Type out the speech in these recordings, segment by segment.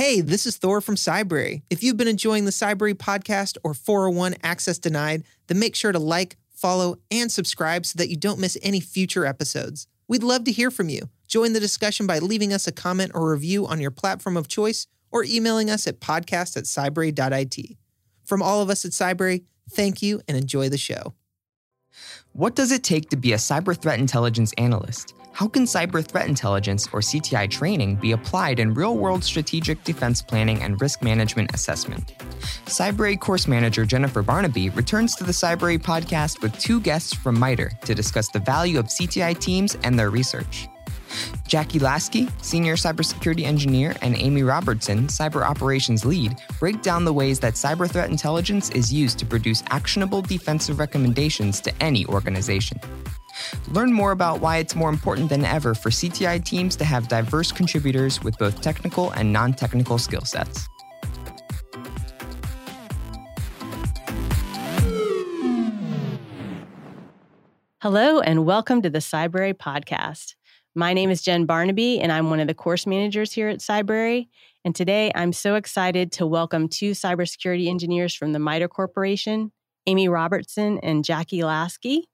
Hey, this is Thor from Cybrary. If you've been enjoying the Cybrary podcast or 401 Access Denied, then make sure to like, follow, and subscribe so that you don't miss any future episodes. We'd love to hear from you. Join the discussion by leaving us a comment or review on your platform of choice or emailing us at podcast at cybrary.it. From all of us at Cybrary, thank you and enjoy the show. What does it take to be a cyber threat intelligence analyst? How can cyber threat intelligence, or CTI training, be applied in real world strategic defense planning and risk management assessment? Cybrary course manager Jennifer Barnabee returns to the Cybrary podcast with two guests from MITRE to discuss the value of CTI teams and their research. Jackie Lasky, Senior Cybersecurity Engineer, and Amy Robertson, Cyber Operations Lead, break down the ways that cyber threat intelligence is used to produce actionable defensive recommendations to any organization. Learn more about why it's more important than ever for CTI teams to have diverse contributors with both technical and non technical skill sets. Hello, and welcome to the Cybrary podcast. My name is Jen Barnabee, and I'm one of the course managers here at Cybrary. And today I'm so excited to welcome two cybersecurity engineers from the MITRE Corporation, Amy Robertson and Jackie Lasky.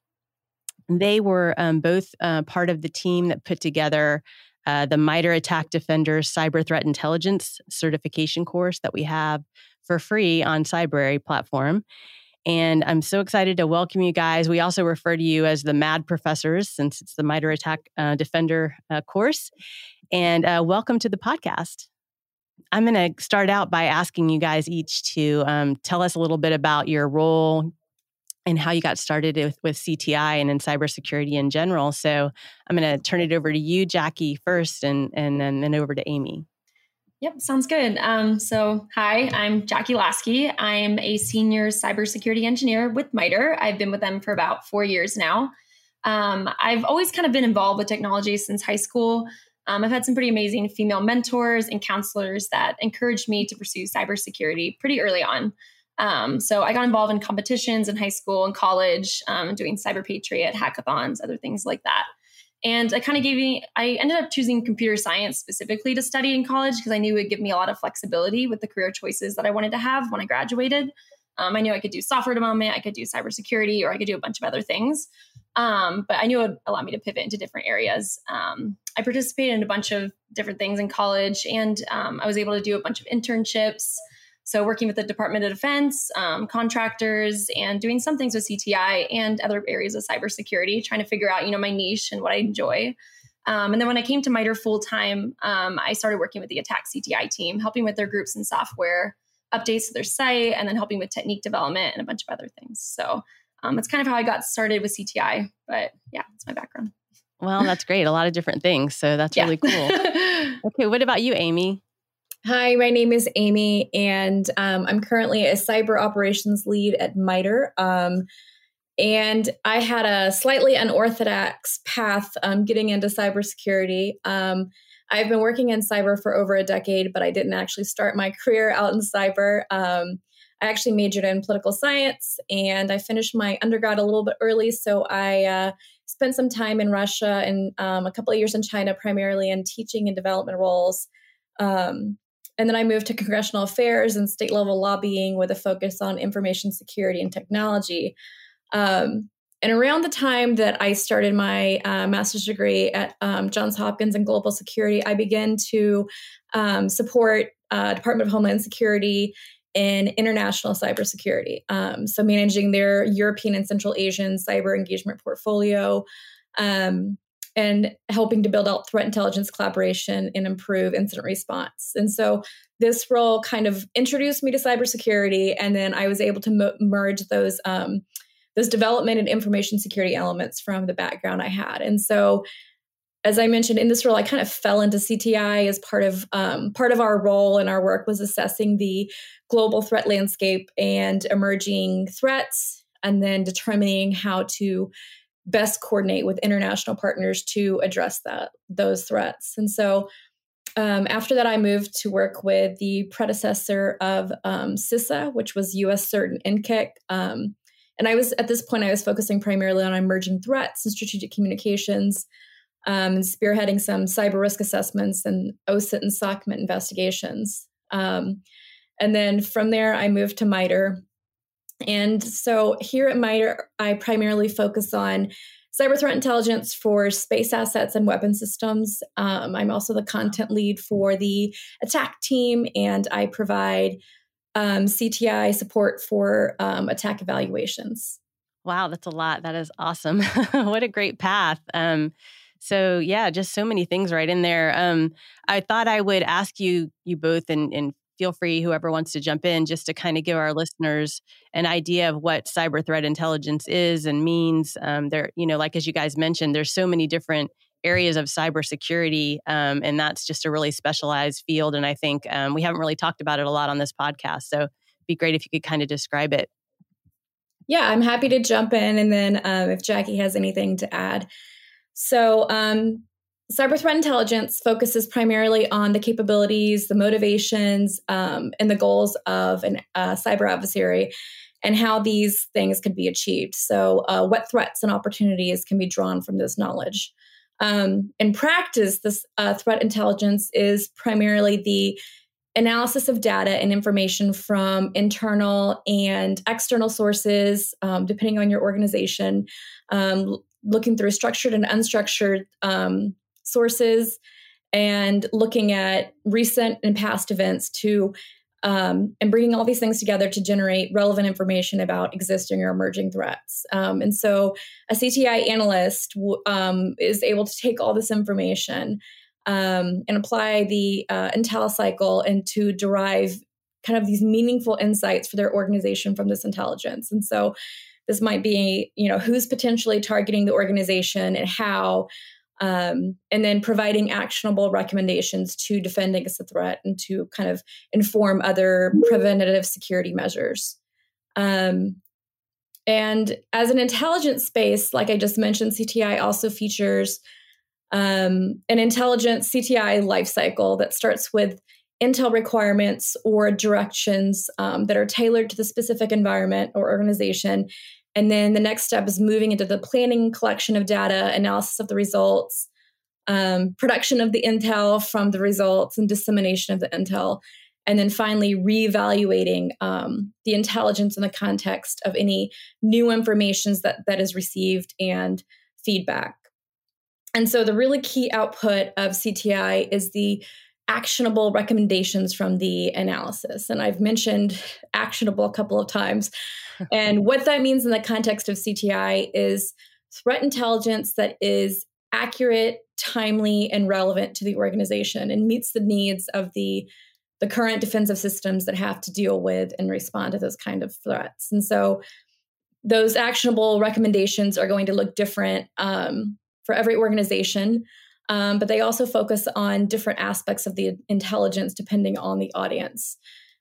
They were um, both uh, part of the team that put together uh, the MITRE ATT&CK Defender Cyber Threat Intelligence certification course that we have for free on Cybrary platform. And I'm so excited to welcome you guys. We also refer to you as the MAD professors since it's the MITRE ATT&CK uh, Defender uh, course. And uh, welcome to the podcast. I'm going to start out by asking you guys each to um, tell us a little bit about your role and how you got started with, with CTI and in cybersecurity in general. So I'm going to turn it over to you, Jackie, first, and, and, then over to Amy. Yep, sounds good. Um, so, hi, I'm Jackie Lasky. I'm a senior cybersecurity engineer with MITRE. I've been with them for about four years now. Um, I've always kind of been involved with technology since high school. Um, I've had some pretty amazing female mentors and counselors that encouraged me to pursue cybersecurity pretty early on. Um, so I got involved in competitions in high school and college, um, doing Cyber Patriot hackathons, other things like that. And I kind of gave me, I ended up choosing computer science specifically to study in college because I knew it would give me a lot of flexibility with the career choices that I wanted to have when I graduated. Um, I knew I could do software development, I could do cybersecurity, or I could do a bunch of other things. Um, but I knew it would allow me to pivot into different areas. Um, I participated in a bunch of different things in college, and um, I was able to do a bunch of internships. So, working with the Department of Defense, um, contractors, and doing some things with CTI and other areas of cybersecurity, trying to figure out, you know, my niche and what I enjoy. Um, and then when I came to MITRE full time, um, I started working with the ATT&CK CTI team, helping with their groups and software updates to their site, and then helping with technique development and a bunch of other things. So um, that's kind of how I got started with CTI. But yeah, that's my background. Well, that's great. A lot of different things. So that's yeah. really cool. okay, what about you, Amy? Hi, my name is Amy, and um, I'm currently a cyber operations lead at MITRE. Um, and I had a slightly unorthodox path um, getting into cybersecurity. Um, I've been working in cyber for over a decade, but I didn't actually start my career out in cyber. Um, I actually majored in political science, and I finished my undergrad a little bit early. So I uh, spent some time in Russia and um, a couple of years in China, primarily in teaching and development roles. Um, and then I moved to congressional affairs and state level lobbying with a focus on information security and technology. Um, and around the time that I started my uh, master's degree at um, Johns Hopkins in global security, I began to um, support uh, Department of Homeland Security in international cybersecurity. Um, so managing their European and Central Asian cyber engagement portfolio, um, and helping to build out threat intelligence collaboration and improve incident response. And so this role kind of introduced me to cybersecurity, and then I was able to merge those um, those development and information security elements from the background I had. And so, as I mentioned in this role, I kind of fell into CTI as part of um, part of our role and our work was assessing the global threat landscape and emerging threats, and then determining how to best coordinate with international partners to address that those threats. And so um, after that, I moved to work with the predecessor of um, CISA, which was US CERT and NCCIC. Um, and I was at this point, I was focusing primarily on emerging threats and strategic communications um, and spearheading some cyber risk assessments and OSINT and SOCMINT investigations. Um, and then from there, I moved to MITRE. And so here at MITRE, I primarily focus on cyber threat intelligence for space assets and weapon systems. Um, I'm also the content lead for the ATT&CK team, and I provide um, CTI support for um, ATT&CK evaluations. Wow, that's a lot. That is awesome. what a great path. Um, so yeah, just so many things right in there. Um, I thought I would ask you, you both, and, and feel free, whoever wants to jump in, just to kind of give our listeners an idea of what cyber threat intelligence is and means. Um, there, you know, like as you guys mentioned, there's so many different areas of cybersecurity, um, and that's just a really specialized field. And I think um, we haven't really talked about it a lot on this podcast, so it'd be great if you could kind of describe it. Yeah, I'm happy to jump in, and then um, if Jackie has anything to add. So, um, Cyber threat intelligence focuses primarily on the capabilities, the motivations, um, and the goals of a uh, cyber adversary and how these things could be achieved. So, uh, what threats and opportunities can be drawn from this knowledge? Um, in practice, this uh, threat intelligence is primarily the analysis of data and information from internal and external sources, um, depending on your organization, um, looking through structured and unstructured um, sources and looking at recent and past events to um, and bringing all these things together to generate relevant information about existing or emerging threats. Um, and so, a CTI analyst w- um, is able to take all this information um, and apply the uh, IntelliCycle and to derive kind of these meaningful insights for their organization from this intelligence. And so, this might be, you know, who's potentially targeting the organization and how um, and then providing actionable recommendations to defend against the threat and to kind of inform other preventative security measures. Um, and as an intelligence space, like I just mentioned, CTI also features um, an intelligent CTI lifecycle that starts with intel requirements or directions um, that are tailored to the specific environment or organization and then the next step is moving into the planning, collection of data, analysis of the results, um, production of the intel from the results, and dissemination of the intel. And then finally, reevaluating um, the intelligence in the context of any new information that, that is received and feedback. And so, the really key output of CTI is the actionable recommendations from the analysis. And I've mentioned actionable a couple of times. and what that means in the context of CTI is threat intelligence that is accurate, timely, and relevant to the organization and meets the needs of the the current defensive systems that have to deal with and respond to those kind of threats. And so those actionable recommendations are going to look different um, for every organization. Um, but they also focus on different aspects of the intelligence depending on the audience.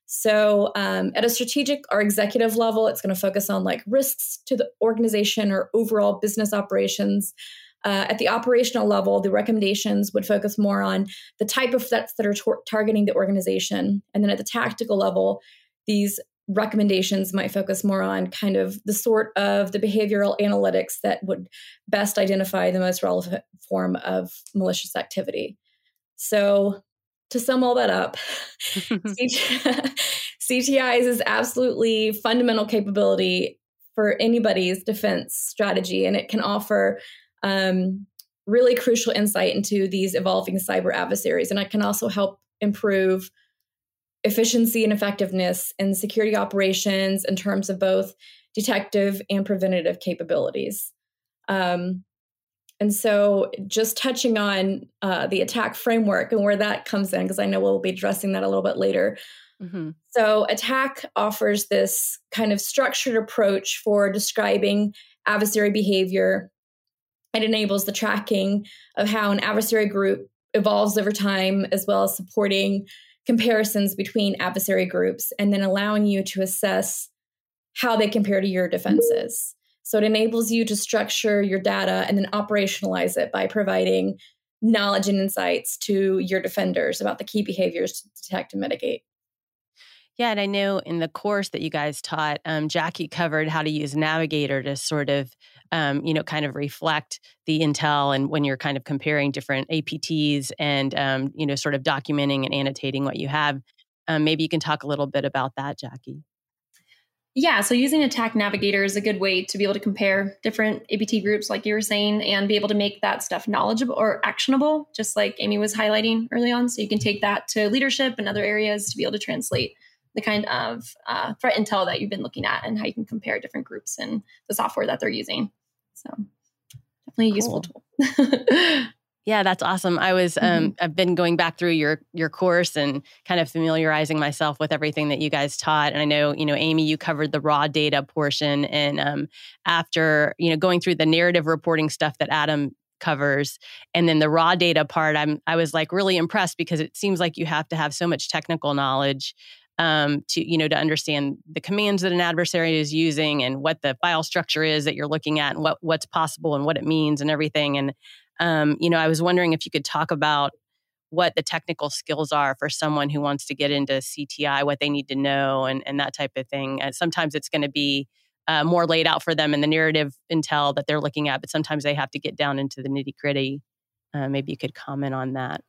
So, um, at a strategic or executive level, it's going to focus on like risks to the organization or overall business operations. Uh, at the operational level, the recommendations would focus more on the type of threats that are tar- targeting the organization. And then at the tactical level, these recommendations might focus more on kind of the sort of the behavioral analytics that would best identify the most relevant form of malicious activity. So, to sum all that up, CTIs is absolutely fundamental capability for anybody's defense strategy, and it can offer um, really crucial insight into these evolving cyber adversaries. And it can also help improve efficiency and effectiveness in security operations in terms of both detective and preventative capabilities. Um, and so, just touching on uh, the ATT&CK framework and where that comes in, because I know we'll be addressing that a little bit later. Mm-hmm. So, ATT&CK offers this kind of structured approach for describing adversary behavior. It enables the tracking of how an adversary group evolves over time, as well as supporting comparisons between adversary groups and then allowing you to assess how they compare to your defenses. So it enables you to structure your data and then operationalize it by providing knowledge and insights to your defenders about the key behaviors to detect and mitigate. Yeah, and I know in the course that you guys taught, um, Jackie covered how to use Navigator to sort of, um, you know, kind of reflect the intel and when you're kind of comparing different APTs and, um, you know, sort of documenting and annotating what you have. um, maybe you can talk a little bit about that, Jackie. Yeah, so using ATT&CK Navigator is a good way to be able to compare different APT groups, like you were saying, and be able to make that stuff knowledgeable or actionable, just like Amy was highlighting early on. So you can take that to leadership and other areas to be able to translate the kind of uh, threat intel that you've been looking at and how you can compare different groups and the software that they're using. So definitely a cool. useful tool. Yeah, that's awesome. I was um, mm-hmm. I've been going back through your your course and kind of familiarizing myself with everything that you guys taught. And I know, you know, Amy, you covered the raw data portion, and um, after you know going through the narrative reporting stuff that Adam covers and then the raw data part i'm i was like really impressed because it seems like you have to have so much technical knowledge um, to you know to understand the commands that an adversary is using and what the file structure is that you're looking at and what what's possible and what it means and everything and um, you know, I was wondering if you could talk about what the technical skills are for someone who wants to get into CTI, what they need to know, and, and that type of thing. And sometimes it's going to be uh, more laid out for them in the narrative intel that they're looking at, but sometimes they have to get down into the nitty gritty. Uh, maybe you could comment on that.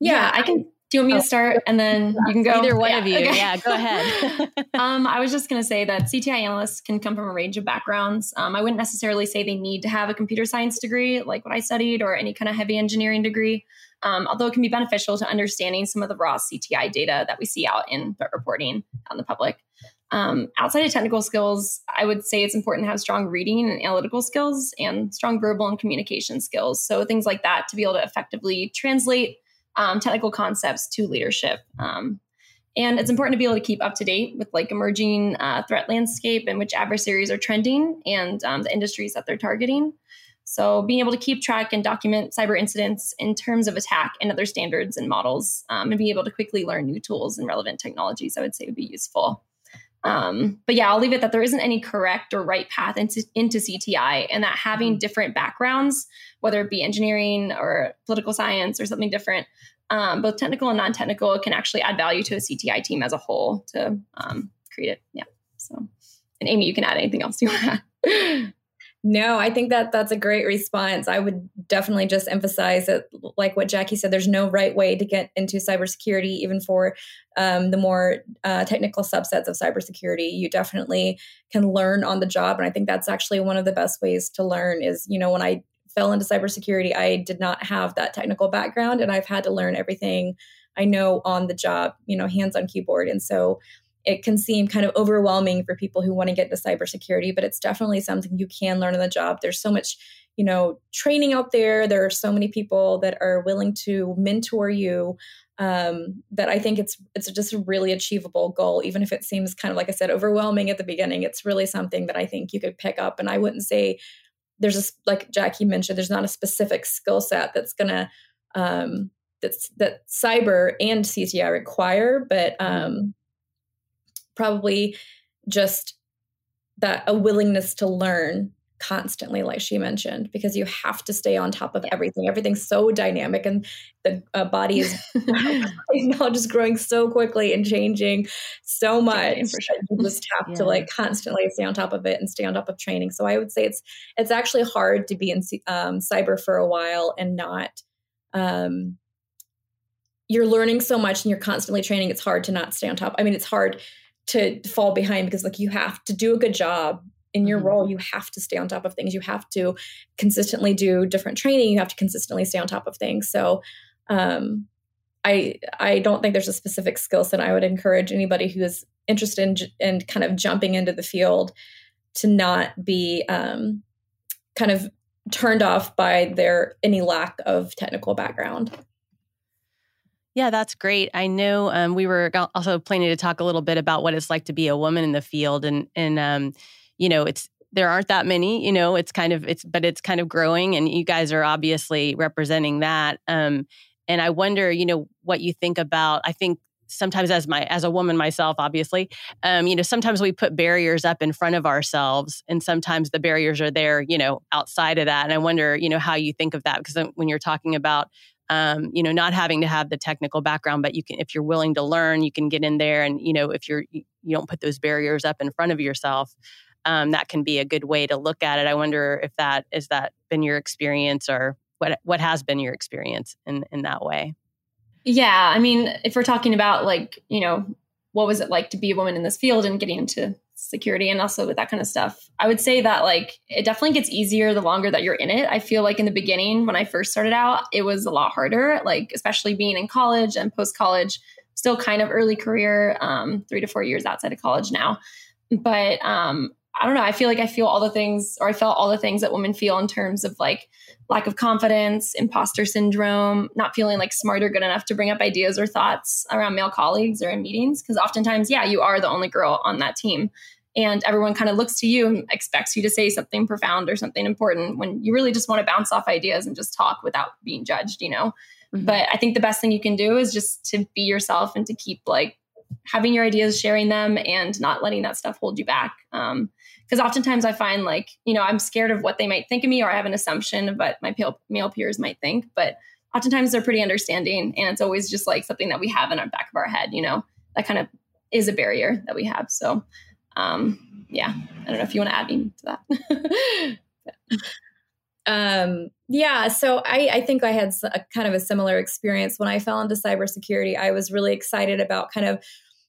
Yeah, I can do you want me to oh. start and then you can go? Either one yeah, of you. Okay. Yeah, go ahead. um, I was just going to say that CTI analysts can come from a range of backgrounds. Um, I wouldn't necessarily say they need to have a computer science degree like what I studied or any kind of heavy engineering degree, um, although it can be beneficial to understanding some of the raw CTI data that we see out in threat reporting on the public. Um, outside of technical skills, I would say it's important to have strong reading and analytical skills and strong verbal and communication skills. So things like that to be able to effectively translate um, technical concepts to leadership. Um, and it's important to be able to keep up to date with like emerging uh, threat landscape and which adversaries are trending and um, the industries that they're targeting. So being able to keep track and document cyber incidents in terms of ATT&CK and other standards and models, um, and being able to quickly learn new tools and relevant technologies, I would say would be useful. Um, but yeah, I'll leave it that there isn't any correct or right path into, into CTI, and that having mm-hmm. different backgrounds, whether it be engineering or political science or something different, um, both technical and non technical, can actually add value to a CTI team as a whole to um, create it. Yeah. So, and Amy, you can add anything else you want to add. No, I think that that's a great response. I would definitely just emphasize that, like what Jackie said, there's no right way to get into cybersecurity, even for um, the more uh, technical subsets of cybersecurity. You definitely can learn on the job, and I think that's actually one of the best ways to learn. Is you know when I fell into cybersecurity, I did not have that technical background, and I've had to learn everything I know on the job, you know, hands on keyboard, and so it can seem kind of overwhelming for people who want to get into cybersecurity, but it's definitely something you can learn on the job. There's so much, you know, training out there. There are so many people that are willing to mentor you. Um, that I think it's it's just a really achievable goal, even if it seems kind of like I said overwhelming at the beginning. It's really something that I think you could pick up. And I wouldn't say there's a like Jackie mentioned, there's not a specific skill set that's gonna um, that's that cyber and CTI require, but um, probably just that a willingness to learn constantly like she mentioned because you have to stay on top of everything. Everything's so dynamic and the uh, body is now just growing so quickly and changing so much sure. you just have yeah. to like constantly stay on top of it and stay on top of training. So i would say it's it's actually hard to be in um, cyber for a while and not um, you're learning so much and you're constantly training it's hard to not stay on top. I mean it's hard to fall behind because like you have to do a good job in your mm-hmm. role. You have to stay on top of things. You have to consistently do different training. You have to consistently stay on top of things. So um, i i don't think there's a specific skill set i would encourage anybody who is interested in, in kind of jumping into the field to not be um, kind of turned off by their any lack of technical background yeah, that's great. I know um, we were also planning to talk a little bit about what it's like to be a woman in the field, and and um, you know, it's there aren't that many. You know, it's kind of it's but it's kind of growing, and you guys are obviously representing that. Um, and I wonder, you know, what you think about. I think sometimes as my as a woman myself obviously um, you know sometimes we put barriers up in front of ourselves and sometimes the barriers are there you know outside of that and i wonder you know how you think of that because when you're talking about um, you know, not having to have the technical background, but you can, if you're willing to learn, you can get in there. And, you know, if you're, you don't put those barriers up in front of yourself, um, that can be a good way to look at it. I wonder if that, is that been your experience or what, what has been your experience in, in that way? Yeah, I mean, if we're talking about like, you know, what was it like to be a woman in this field and getting into security and also with that kind of stuff, I would say that like it definitely gets easier the longer that you're in it. I feel like in the beginning when I first started out, it was a lot harder, like especially being in college and post college, still kind of early career, um, three to four years outside of college now. But um, I don't know. I feel like I feel all the things, or I felt all the things that women feel in terms of like lack of confidence, imposter syndrome, not feeling like smart or good enough to bring up ideas or thoughts around male colleagues or in meetings. Because oftentimes, yeah, you are the only girl on that team. And everyone kind of looks to you and expects you to say something profound or something important when you really just want to bounce off ideas and just talk without being judged, you know? Mm-hmm. But I think the best thing you can do is just to be yourself and to keep like having your ideas, sharing them, and not letting that stuff hold you back. Um, because oftentimes I find like, you know, I'm scared of what they might think of me or I have an assumption of what my male peers might think. But oftentimes they're pretty understanding and it's always just like something that we have in our back of our head, you know, that kind of is a barrier that we have. So, um, yeah, I don't know if you want to add me to that. um, yeah, so I, I think I had a kind of a similar experience when I fell into cybersecurity. I was really excited about kind of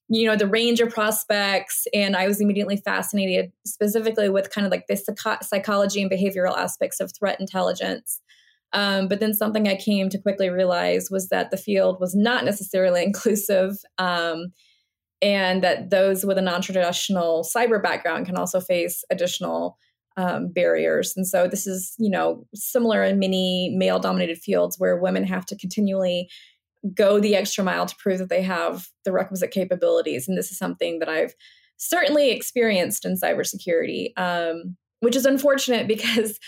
you know the range of prospects and i was immediately fascinated specifically with kind of like the psychology and behavioral aspects of threat intelligence um, but then something i came to quickly realize was that the field was not necessarily inclusive um, and that those with a non-traditional cyber background can also face additional um, barriers and so this is you know similar in many male dominated fields where women have to continually go the extra mile to prove that they have the requisite capabilities. And this is something that I've certainly experienced in cybersecurity, um, which is unfortunate because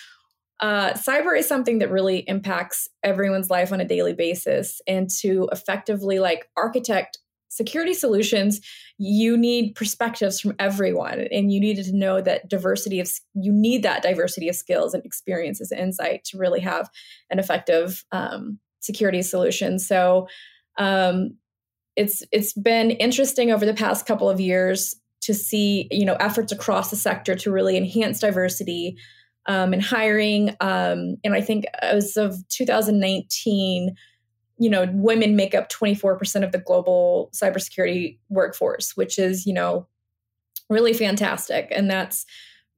uh, cyber is something that really impacts everyone's life on a daily basis. And to effectively like architect security solutions, you need perspectives from everyone, and you needed to know that diversity of you need that diversity of skills and experiences and insight to really have an effective um, security solution. So um, it's it's been interesting over the past couple of years to see you know efforts across the sector to really enhance diversity um, and hiring. Um, and I think as of 2019, you know, women make up 24% of the global cybersecurity workforce, which is you know really fantastic, and that's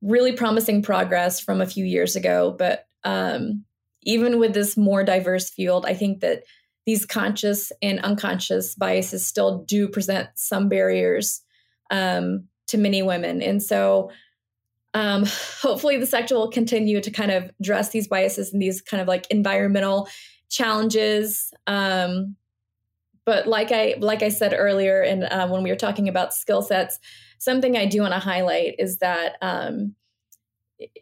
really promising progress from a few years ago. But um, even with this more diverse field, I think that these conscious and unconscious biases still do present some barriers um, to many women. And so um, hopefully the sector will continue to kind of address these biases and these kind of like environmental challenges. Um, but like I like I said earlier, and uh, when we were talking about skill sets, something I do want to highlight is that um,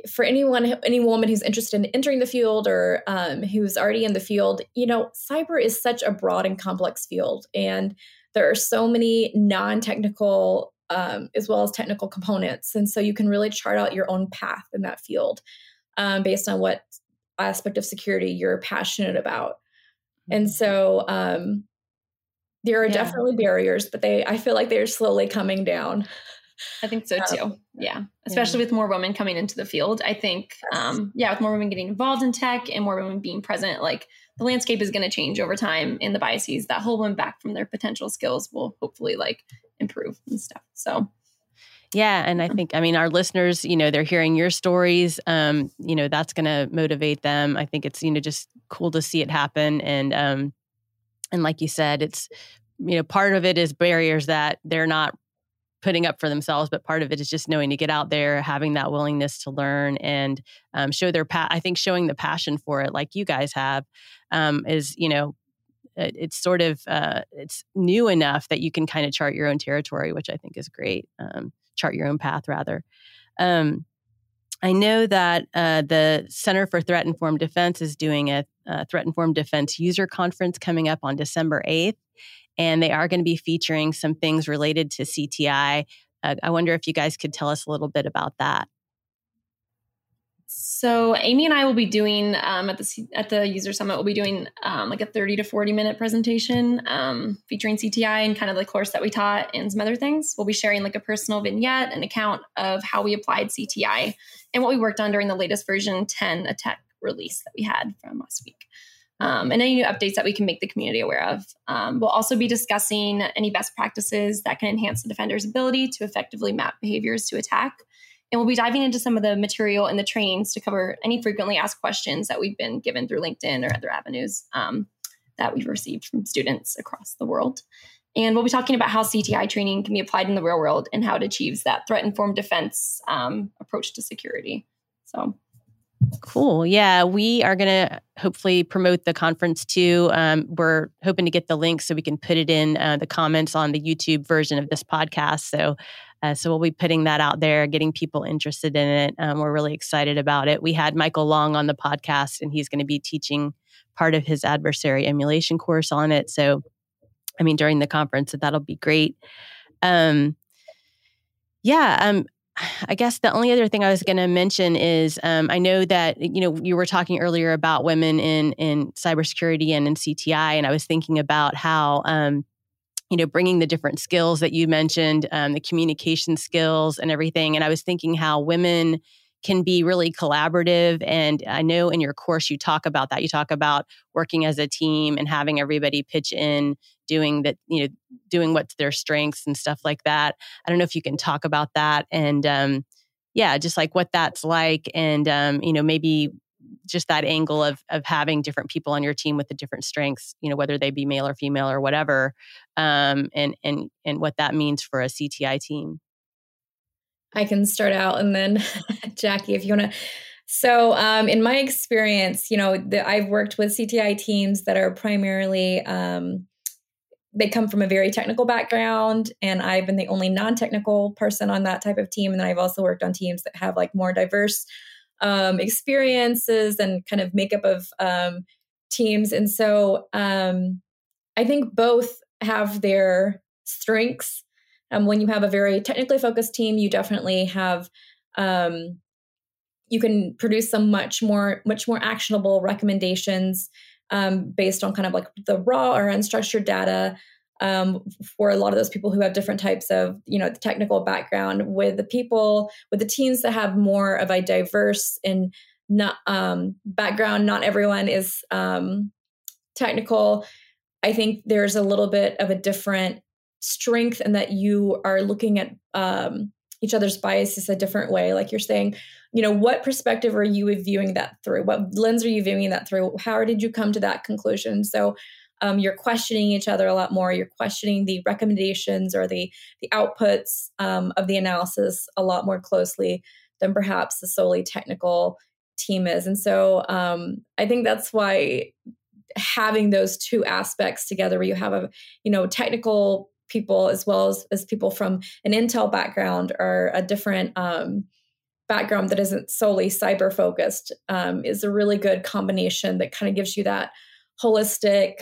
for anyone any woman who's interested in entering the field or um, who's already in the field you know cyber is such a broad and complex field and there are so many non-technical um, as well as technical components and so you can really chart out your own path in that field um, based on what aspect of security you're passionate about and so um, there are yeah. definitely barriers but they i feel like they're slowly coming down I think so too. Yeah. Especially yeah. with more women coming into the field. I think, um, yeah, with more women getting involved in tech and more women being present, like the landscape is going to change over time and the biases that hold women back from their potential skills will hopefully like improve and stuff. So, yeah, and I think I mean our listeners, you know, they're hearing your stories. Um, you know, that's going to motivate them. I think it's you know just cool to see it happen, and um, and like you said, it's you know part of it is barriers that they're not putting up for themselves, but part of it is just knowing to get out there, having that willingness to learn and um, show their pa- I think showing the passion for it, like you guys have, um, is you know, it, it's sort of uh, it's new enough that you can kind of chart your own territory, which I think is great. Um, chart your own path, rather. Um, I know that uh, the Center for Threat Informed Defense is doing a, a Threat Informed Defense user conference coming up on December 8th and they are going to be featuring some things related to CTI. Uh, I wonder if you guys could tell us a little bit about that. So Amy and I will be doing um, at the at the user summit. We'll be doing um, like a thirty to forty minute presentation um, featuring CTI and kind of the course that we taught and some other things. We'll be sharing like a personal vignette, an account of how we applied CTI and what we worked on during the latest version ten, ATT&CK release that we had from last week. um, and any new updates that we can make the community aware of. Um, we'll also be discussing any best practices that can enhance the defender's ability to effectively map behaviors to ATT&CK. And we'll be diving into some of the material and the trainings to cover any frequently asked questions that we've been given through LinkedIn or other avenues um, that we've received from students across the world. And we'll be talking about how CTI training can be applied in the real world and how it achieves that threat informed defense um, approach to security. So, Cool. Yeah, we are going to hopefully promote the conference too. Um, we're hoping to get the link so we can put it in uh, the comments on the YouTube version of this podcast. So, uh, so we'll be putting that out there, getting people interested in it. Um, we're really excited about it. We had Michael Long on the podcast, and he's going to be teaching part of his adversary emulation course on it. So, I mean, during the conference, so that'll be great. Um, yeah, um, I guess the only other thing I was going to mention is um, I know that you know you were talking earlier about women in in cybersecurity and in CTI, and I was thinking about how um, you know bringing the different skills that you mentioned, um, the communication skills and everything, and I was thinking how women can be really collaborative. And I know in your course you talk about that. You talk about working as a team and having everybody pitch in, doing that, you know, doing what's their strengths and stuff like that. I don't know if you can talk about that and um, yeah, just like what that's like, and um, you know, maybe just that angle of of having different people on your team with the different strengths, you know, whether they be male or female or whatever, um, and and and what that means for a CTI team. I can start out and then Jackie, if you want to. So, um, in my experience, you know, the, I've worked with CTI teams that are primarily, um, they come from a very technical background, and I've been the only non technical person on that type of team. And then I've also worked on teams that have like more diverse um, experiences and kind of makeup of um, teams. And so, um, I think both have their strengths um, when you have a very technically focused team, you definitely have um, you can produce some much more much more actionable recommendations um, based on kind of like the raw or unstructured data um, for a lot of those people who have different types of you know technical background with the people with the teams that have more of a diverse and not um, background. Not everyone is um, technical. I think there's a little bit of a different strength and that you are looking at um, each other's biases a different way. Like you're saying you know what perspective are you viewing that through? What lens are you viewing that through? How did you come to that conclusion? So um, you're questioning each other a lot more. You're questioning the recommendations or the the outputs um, of the analysis a lot more closely than perhaps the solely technical team is. And so um, i think that's why having those two aspects together where you have a you know technical people as well as, as people from an intel background or a different um, background that isn't solely cyber focused um, is a really good combination that kind of gives you that holistic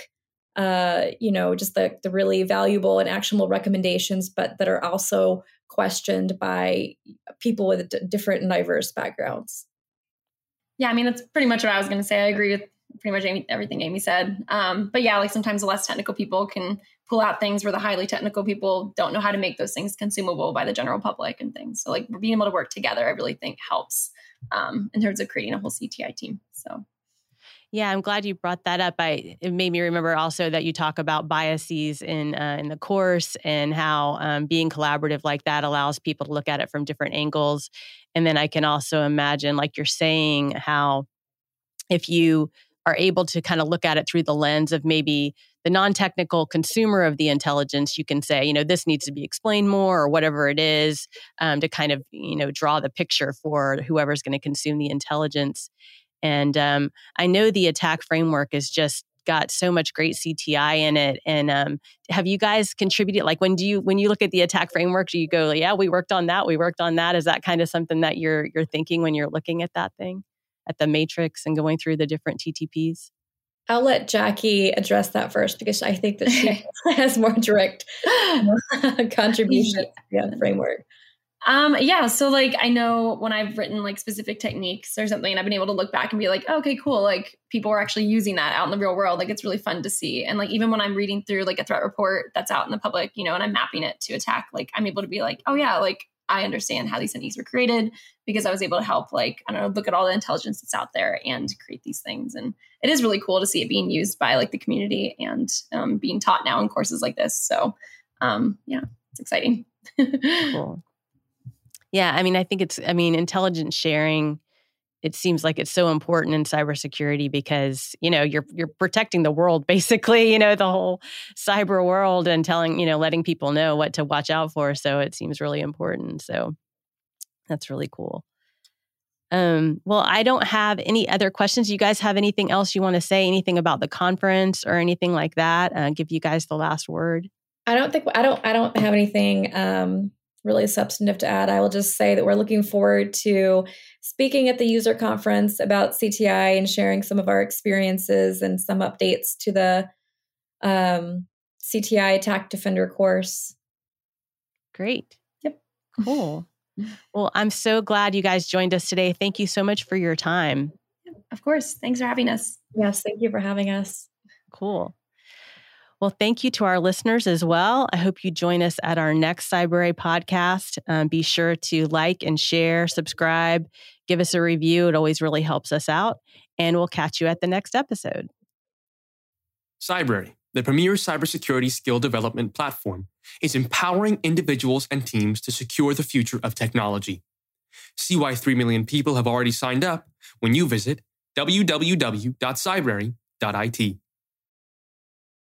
uh, you know just the, the really valuable and actionable recommendations but that are also questioned by people with d- different and diverse backgrounds yeah i mean that's pretty much what i was going to say i agree with pretty much Amy, everything amy said um, but yeah like sometimes the less technical people can pull out things where the highly technical people don't know how to make those things consumable by the general public and things. So like being able to work together, I really think helps um, in terms of creating a whole CTI team. So. Yeah, I'm glad you brought that up. I it made me remember also that you talk about biases in uh, in the course and how um, being collaborative like that allows people to look at it from different angles. And then I can also imagine, like you're saying, how if you are able to kind of look at it through the lens of maybe the non-technical consumer of the intelligence you can say you know this needs to be explained more or whatever it is um, to kind of you know draw the picture for whoever's going to consume the intelligence and um, i know the ATT&CK framework has just got so much great cti in it and um, have you guys contributed like when do you when you look at the ATT&CK framework do you go yeah we worked on that we worked on that is that kind of something that you're you're thinking when you're looking at that thing at the matrix and going through the different ttps I'll let Jackie address that first because I think that she has more direct contribution to the framework. Um, yeah, so like I know when I've written like specific techniques or something, I've been able to look back and be like, oh, okay, cool. Like people are actually using that out in the real world. Like it's really fun to see. And like even when I'm reading through like a threat report that's out in the public, you know, and I'm mapping it to ATT&CK, like I'm able to be like, oh yeah, like I understand how these entities were created because I was able to help, like, I don't know, look at all the intelligence that's out there and create these things. And it is really cool to see it being used by like the community and um, being taught now in courses like this. So, um, yeah, it's exciting. cool. Yeah, I mean, I think it's, I mean, intelligence sharing it seems like it's so important in cybersecurity because you know you're you're protecting the world basically you know the whole cyber world and telling you know letting people know what to watch out for so it seems really important so that's really cool. Um, well i don't have any other questions. You guys have anything else you want to say? Anything about the conference or anything like that? Uh, give you guys the last word. I don't think i don't i don't have anything um really substantive to add. I will just say that we're looking forward to speaking at the user conference about CTI and sharing some of our experiences and some updates to the um, CTI ATT&CK Defender course. Great. Yep. Cool. Well, I'm so glad you guys joined us today. Thank you so much for your time. Of course. Thanks for having us. Yes, thank you for having us. Cool. Well, thank you to our listeners as well. I hope you join us at our next Cybrary podcast. Um, be sure to like and share, subscribe, give us a review. It always really helps us out. And we'll catch you at the next episode. Cybrary, the premier cybersecurity skill development platform, is empowering individuals and teams to secure the future of technology. See why 3 million people have already signed up when you visit www.cybrary.it.